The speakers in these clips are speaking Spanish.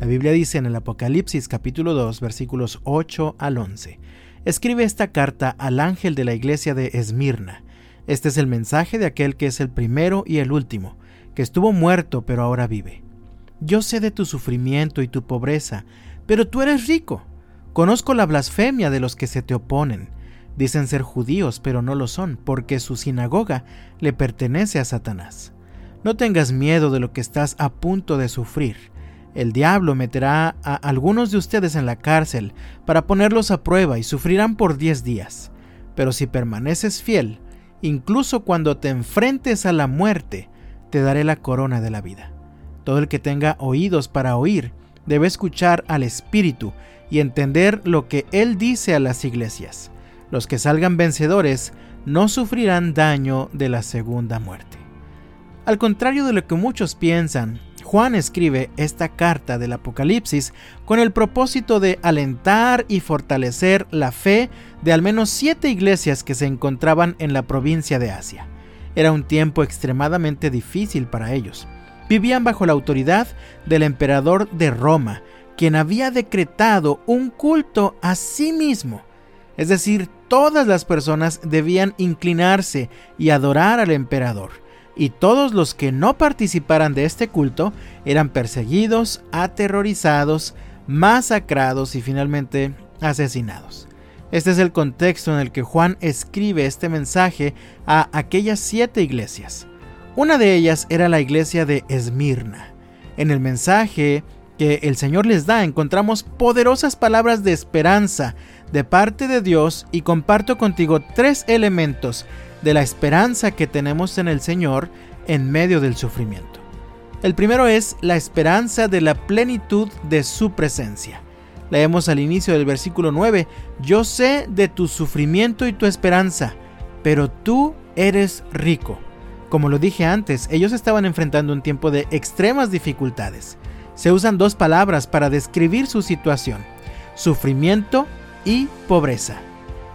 La Biblia dice en el Apocalipsis capítulo 2 versículos 8 al 11, escribe esta carta al ángel de la iglesia de Esmirna. Este es el mensaje de aquel que es el primero y el último, que estuvo muerto pero ahora vive. Yo sé de tu sufrimiento y tu pobreza, pero tú eres rico. Conozco la blasfemia de los que se te oponen. Dicen ser judíos, pero no lo son, porque su sinagoga le pertenece a Satanás. No tengas miedo de lo que estás a punto de sufrir. El diablo meterá a algunos de ustedes en la cárcel para ponerlos a prueba y sufrirán por diez días. Pero si permaneces fiel, incluso cuando te enfrentes a la muerte, te daré la corona de la vida. Todo el que tenga oídos para oír debe escuchar al Espíritu y entender lo que Él dice a las iglesias. Los que salgan vencedores no sufrirán daño de la segunda muerte. Al contrario de lo que muchos piensan, Juan escribe esta carta del Apocalipsis con el propósito de alentar y fortalecer la fe de al menos siete iglesias que se encontraban en la provincia de Asia. Era un tiempo extremadamente difícil para ellos vivían bajo la autoridad del emperador de Roma, quien había decretado un culto a sí mismo. Es decir, todas las personas debían inclinarse y adorar al emperador, y todos los que no participaran de este culto eran perseguidos, aterrorizados, masacrados y finalmente asesinados. Este es el contexto en el que Juan escribe este mensaje a aquellas siete iglesias. Una de ellas era la iglesia de Esmirna. En el mensaje que el Señor les da encontramos poderosas palabras de esperanza de parte de Dios y comparto contigo tres elementos de la esperanza que tenemos en el Señor en medio del sufrimiento. El primero es la esperanza de la plenitud de su presencia. Leemos al inicio del versículo 9, Yo sé de tu sufrimiento y tu esperanza, pero tú eres rico. Como lo dije antes, ellos estaban enfrentando un tiempo de extremas dificultades. Se usan dos palabras para describir su situación, sufrimiento y pobreza.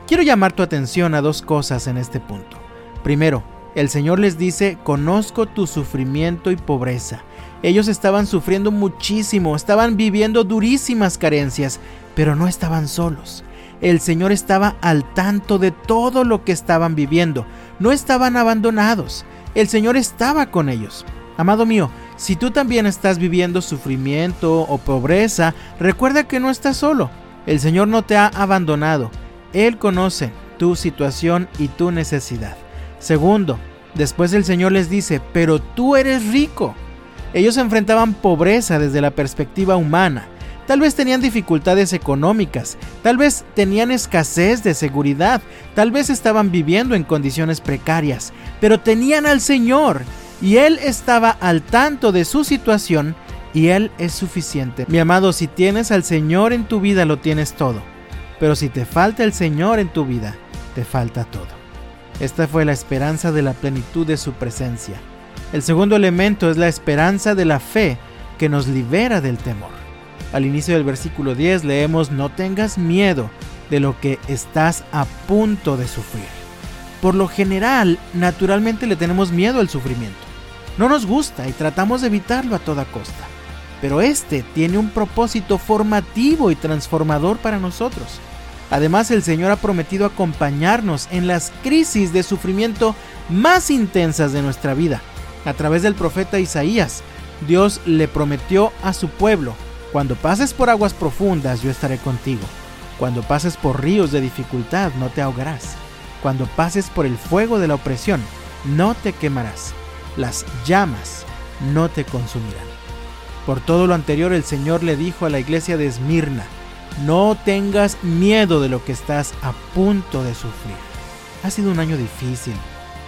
Quiero llamar tu atención a dos cosas en este punto. Primero, el Señor les dice, conozco tu sufrimiento y pobreza. Ellos estaban sufriendo muchísimo, estaban viviendo durísimas carencias, pero no estaban solos. El Señor estaba al tanto de todo lo que estaban viviendo, no estaban abandonados el Señor estaba con ellos. Amado mío, si tú también estás viviendo sufrimiento o pobreza, recuerda que no estás solo. El Señor no te ha abandonado. Él conoce tu situación y tu necesidad. Segundo, después el Señor les dice, pero tú eres rico. Ellos enfrentaban pobreza desde la perspectiva humana. Tal vez tenían dificultades económicas, tal vez tenían escasez de seguridad, tal vez estaban viviendo en condiciones precarias, pero tenían al Señor y Él estaba al tanto de su situación y Él es suficiente. Mi amado, si tienes al Señor en tu vida, lo tienes todo. Pero si te falta el Señor en tu vida, te falta todo. Esta fue la esperanza de la plenitud de su presencia. El segundo elemento es la esperanza de la fe que nos libera del temor. Al inicio del versículo 10 leemos, no tengas miedo de lo que estás a punto de sufrir. Por lo general, naturalmente le tenemos miedo al sufrimiento. No nos gusta y tratamos de evitarlo a toda costa. Pero este tiene un propósito formativo y transformador para nosotros. Además, el Señor ha prometido acompañarnos en las crisis de sufrimiento más intensas de nuestra vida. A través del profeta Isaías, Dios le prometió a su pueblo cuando pases por aguas profundas, yo estaré contigo. Cuando pases por ríos de dificultad, no te ahogarás. Cuando pases por el fuego de la opresión, no te quemarás. Las llamas no te consumirán. Por todo lo anterior, el Señor le dijo a la iglesia de Esmirna, no tengas miedo de lo que estás a punto de sufrir. Ha sido un año difícil,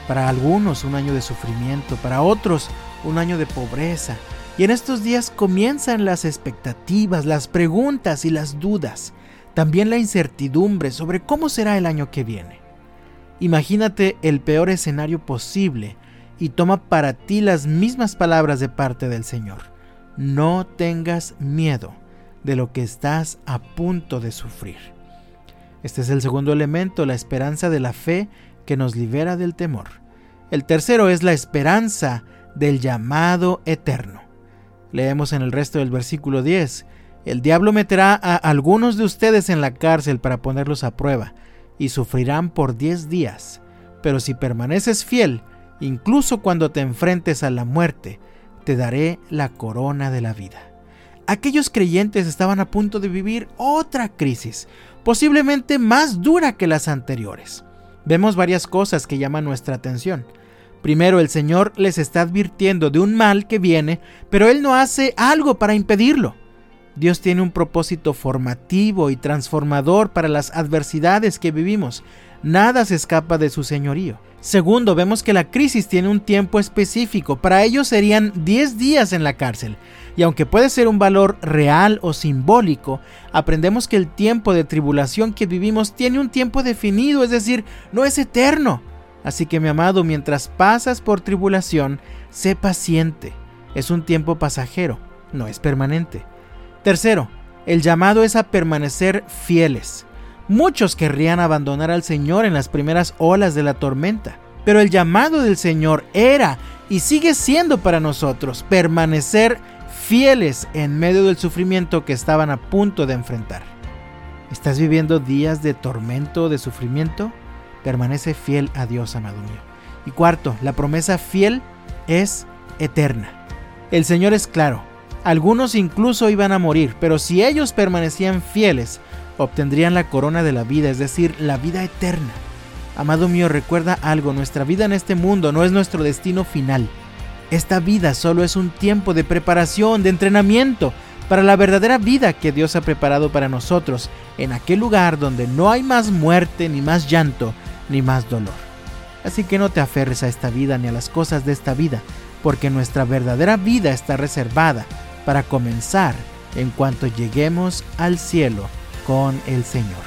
para algunos un año de sufrimiento, para otros un año de pobreza, y en estos días comienzan las expectativas, las preguntas y las dudas, también la incertidumbre sobre cómo será el año que viene. Imagínate el peor escenario posible y toma para ti las mismas palabras de parte del Señor. No tengas miedo de lo que estás a punto de sufrir. Este es el segundo elemento, la esperanza de la fe que nos libera del temor. El tercero es la esperanza del llamado eterno. Leemos en el resto del versículo 10, el diablo meterá a algunos de ustedes en la cárcel para ponerlos a prueba, y sufrirán por diez días. Pero si permaneces fiel, incluso cuando te enfrentes a la muerte, te daré la corona de la vida. Aquellos creyentes estaban a punto de vivir otra crisis, posiblemente más dura que las anteriores. Vemos varias cosas que llaman nuestra atención. Primero, el Señor les está advirtiendo de un mal que viene, pero Él no hace algo para impedirlo. Dios tiene un propósito formativo y transformador para las adversidades que vivimos. Nada se escapa de su señorío. Segundo, vemos que la crisis tiene un tiempo específico. Para ellos serían 10 días en la cárcel. Y aunque puede ser un valor real o simbólico, aprendemos que el tiempo de tribulación que vivimos tiene un tiempo definido, es decir, no es eterno. Así que mi amado, mientras pasas por tribulación, sé paciente. Es un tiempo pasajero, no es permanente. Tercero, el llamado es a permanecer fieles. Muchos querrían abandonar al Señor en las primeras olas de la tormenta, pero el llamado del Señor era y sigue siendo para nosotros permanecer fieles en medio del sufrimiento que estaban a punto de enfrentar. ¿Estás viviendo días de tormento, de sufrimiento? Permanece fiel a Dios, amado mío. Y cuarto, la promesa fiel es eterna. El Señor es claro, algunos incluso iban a morir, pero si ellos permanecían fieles, obtendrían la corona de la vida, es decir, la vida eterna. Amado mío, recuerda algo, nuestra vida en este mundo no es nuestro destino final. Esta vida solo es un tiempo de preparación, de entrenamiento, para la verdadera vida que Dios ha preparado para nosotros, en aquel lugar donde no hay más muerte, ni más llanto, ni más dolor. Así que no te aferres a esta vida ni a las cosas de esta vida, porque nuestra verdadera vida está reservada para comenzar en cuanto lleguemos al cielo con el Señor.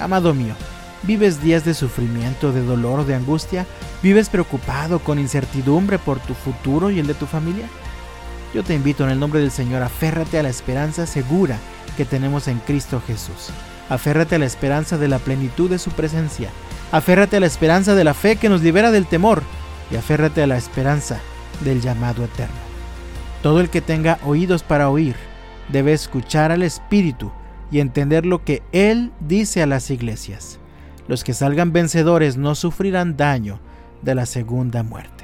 Amado mío, ¿vives días de sufrimiento, de dolor de angustia? ¿Vives preocupado con incertidumbre por tu futuro y el de tu familia? Yo te invito en el nombre del Señor, aférrate a la esperanza segura que tenemos en Cristo Jesús. Aférrate a la esperanza de la plenitud de su presencia. Aférrate a la esperanza de la fe que nos libera del temor. Y aférrate a la esperanza del llamado eterno. Todo el que tenga oídos para oír debe escuchar al Espíritu y entender lo que Él dice a las iglesias. Los que salgan vencedores no sufrirán daño de la segunda muerte.